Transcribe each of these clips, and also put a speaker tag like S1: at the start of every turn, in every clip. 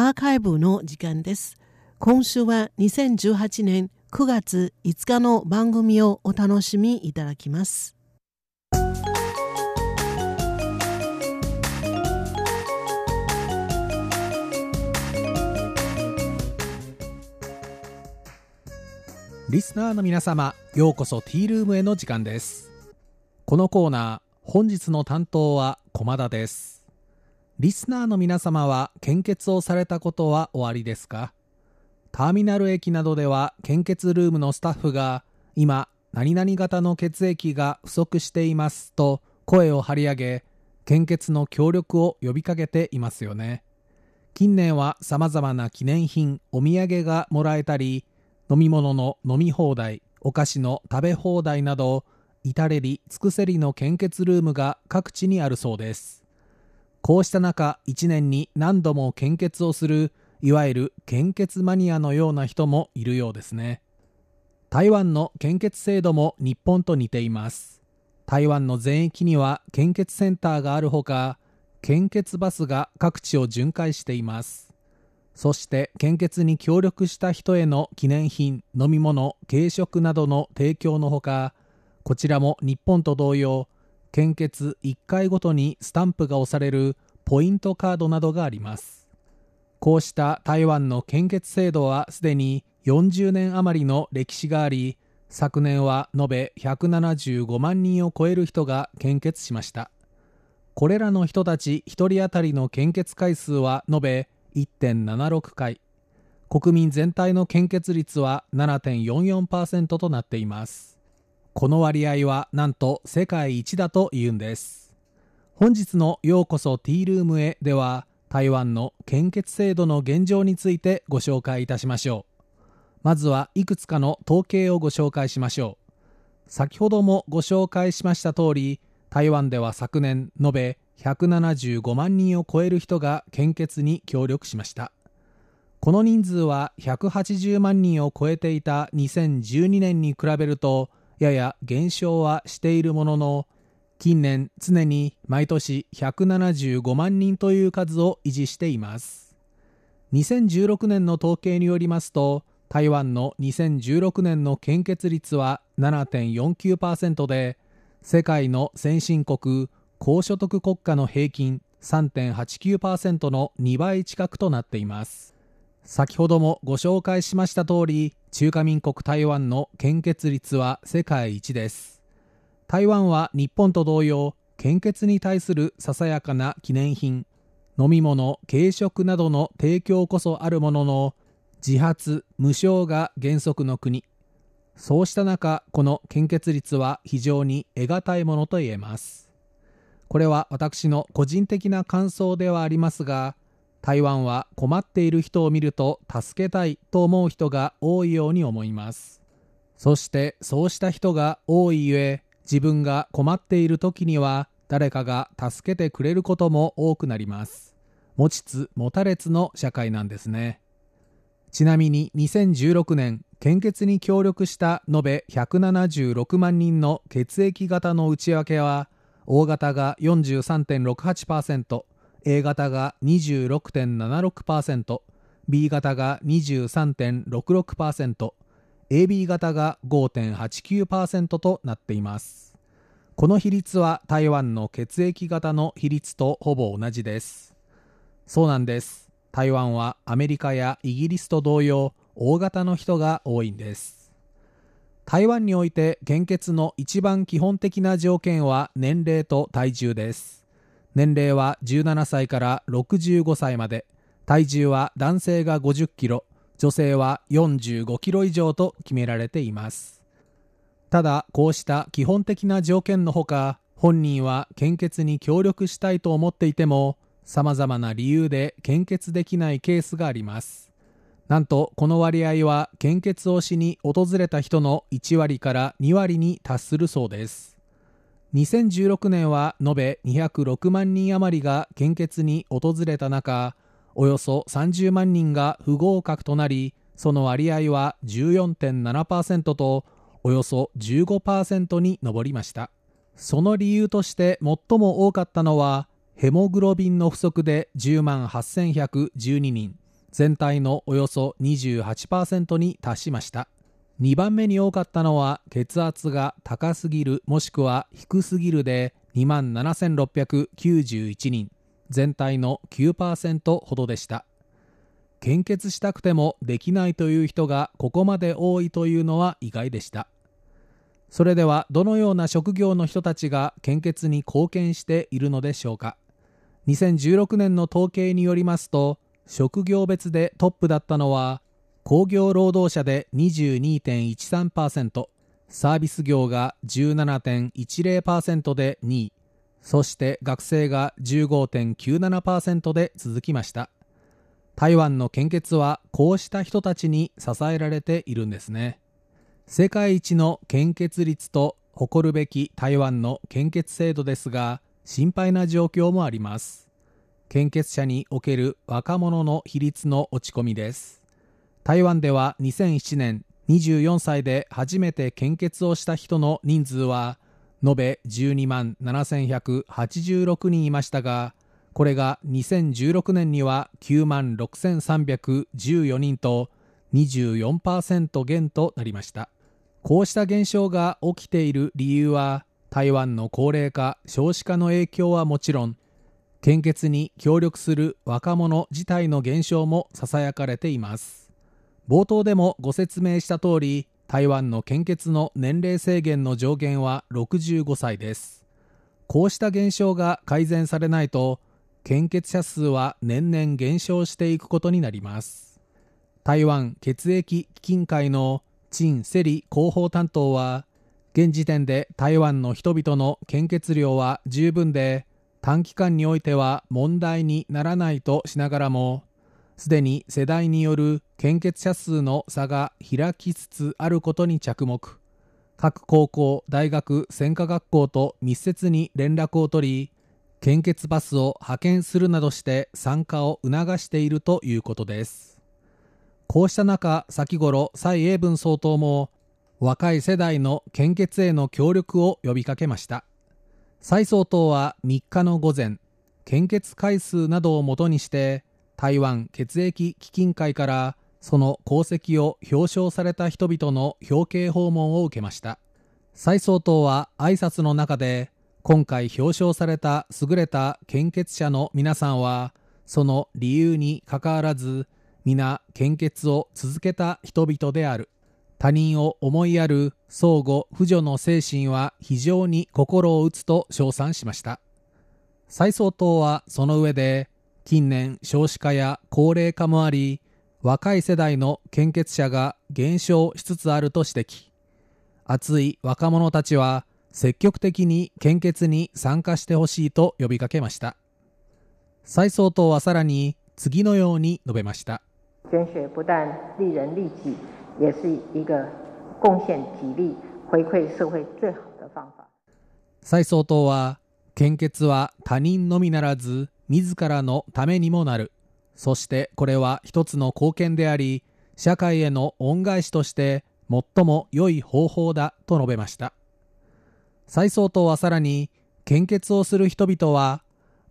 S1: アーカイブの時間です。今週は2018年9月5日の番組をお楽しみいただきます。
S2: リスナーの皆様、ようこそティールームへの時間です。このコーナー、本日の担当は駒田です。リスナーの皆様は献血をされたことはおありですか？ターミナル駅などでは献血ルームのスタッフが今、何々型の血液が不足していますと声を張り上げ、献血の協力を呼びかけていますよね。近年は様々な記念品、お土産がもらえたり、飲み物の飲み放題、お菓子の食べ放題など、至れり尽くせりの献血ルームが各地にあるそうです。こうした中、1年に何度も献血をする、いわゆる献血マニアのような人もいるようですね。台湾の献血制度も日本と似ています。台湾の全域には献血センターがあるほか、献血バスが各地を巡回しています。そして献血に協力した人への記念品、飲み物、軽食などの提供のほか、こちらも日本と同様、献血1回ごとにスタンプが押されるポイントカードなどがあります。こうした台湾の献血制度はすでに40年余りの歴史があり、昨年は延べ175万人を超える人が献血しました。これらの人たち1人当たりの献血回数は延べ1.76回国民全体の献血率は7.44%となっていますこの割合はなんと世界一だというんです。本日のようこそティールームへでは台湾の献血制度の現状についてご紹介いたしましょう。まずはいくつかの統計をご紹介しましょう。先ほどもご紹介しました通り台湾では昨年延べ175万人を超える人が献血に協力しました。この人数は180万人を超えていた2012年に比べるとやや減少はしているものの近年常に毎年175万人という数を維持しています。2016年の統計によりますと台湾の2016年の献血率は7.49%で世界の先進国高所得国家の平均3.89%の2倍近くとなっています。先ほどもご紹介しました通り中華民国台湾の献血率は世界一です。台湾は日本と同様献血に対するささやかな記念品飲み物軽食などの提供こそあるものの自発無償が原則の国。そうした中この献血率は非常に得難いものと言えます。これは私の個人的な感想ではありますが台湾は困っている人を見ると助けたいと思う人が多いように思います。そしてそうした人が多いゆえ自分が困っている時には誰かが助けてくれることも多くなります。持ちつ持たれつの社会なんですね。ちなみに2016年献血に協力した延べ176万人の血液型の内訳は O 型が43.68%、A 型が26.76%、B 型が23.66%、AB 型が5.89%となっています。この比率は台湾の血液型の比率とほぼ同じです。そうなんです。台湾はアメリカやイギリスと同様、大型の人が多いんです。台湾において献血の一番基本的な条件は年齢と体重です。年齢は17歳から65歳まで、体重は男性が50キロ、女性は45キロ以上と決められています。ただ、こうした基本的な条件のほか、本人は献血に協力したいと思っていても、様々な理由で献血できないケースがあります。なんとこの割合は献血をしに訪れた人の1割から2割に達するそうです2016年は延べ206万人余りが献血に訪れた中およそ30万人が不合格となりその割合は14.7%とおよそ15%に上りました。その理由として最も多かったのはヘモグロビンの不足で10万8112人全体のおよそ28%に達しました。2番目に多かったのは血圧が高すぎるもしくは低すぎるで2万7691人。全体の9%ほどでした。献血したくてもできないという人がここまで多いというのは意外でした。それではどのような職業の人たちが献血に貢献しているのでしょうか。2016年の統計によりますと職業別でトップだったのは工業労働者で22.13%サービス業が17.10%で2位そして学生が15.97%で続きました。台湾の献血はこうした人たちに支えられているんですね。世界一の献血率と誇るべき台湾の献血制度ですが心配な状況もあります。献血者における若者の比率の落ち込みです。台湾では2007年24歳で初めて献血をした人の人数は延べ12万7186人いましたがこれが2016年には9万6314人と24%減となりました。こうした現象が起きている理由は台湾の高齢化少子化の影響はもちろん献血に協力する若者自体の減少もささやかれています。冒頭でもご説明した通り台湾の献血の年齢制限の上限は65歳です。こうした現象が改善されないと献血者数は年々減少していくことになります。台湾血液基金会の陳セリ広報担当は現時点で台湾の人々の献血量は十分で短期間においては問題にならないとしながらもすでに世代による献血者数の差が開きつつあることに着目。各高校大学専科学校と密接に連絡を取り献血バスを派遣するなどして参加を促しているということです。こうした中先頃蔡英文総統も若い世代の献血への協力を呼びかけました。蔡総統は3日の午前献血回数などをもとにして台湾血液基金会からその功績を表彰された人々の表敬訪問を受けました。蔡総統は挨拶の中で今回表彰された優れた献血者の皆さんはその理由にかかわらず皆献血を続けた人々である。他人を思いやる相互扶助の精神は非常に心を打つと称賛しました。蔡総統はその上で近年少子化や高齢化もあり若い世代の献血者が減少しつつあると指摘。熱い若者たちは積極的に献血に参加してほしいと呼びかけました。蔡総統はさらに次のように述べました。
S3: 捐血不但利人利己也是一个贡献体力回馈社会最好的方法。
S2: 蔡総統は献血は他人のみならず自らのためにもなる。そしてこれは一つの貢献であり社会への恩返しとして最も良い方法だと述べました。蔡総統はさらに献血をする人々は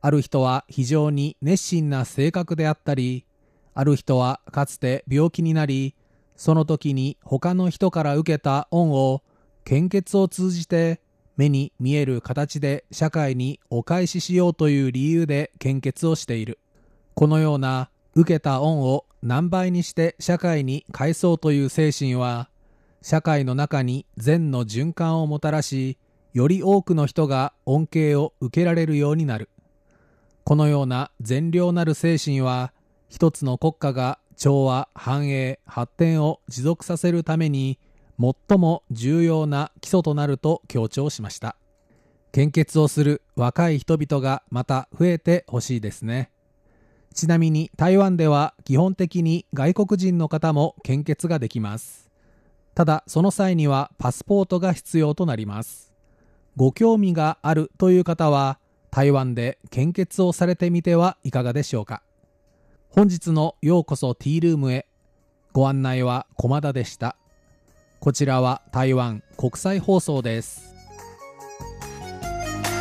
S2: ある人は非常に熱心な性格であったりある人はかつて病気になりその時に他の人から受けた恩を献血を通じて目に見える形で社会にお返ししようという理由で献血をしている。このような受けた恩を何倍にして社会に返そうという精神は社会の中に善の循環をもたらしより多くの人が恩恵を受けられるようになる。このような善良なる精神は一つの国家が調和繁栄発展を持続させるために最も重要な基礎となると強調しました。献血をする若い人々がまた増えてほしいですね。ちなみに台湾では基本的に外国人の方も献血ができます。ただその際にはパスポートが必要となります。ご興味があるという方は台湾で献血をされてみてはいかがでしょうか。本日のようこそティールームへ。ご案内は駒田でした。こちらは台湾国際放送です。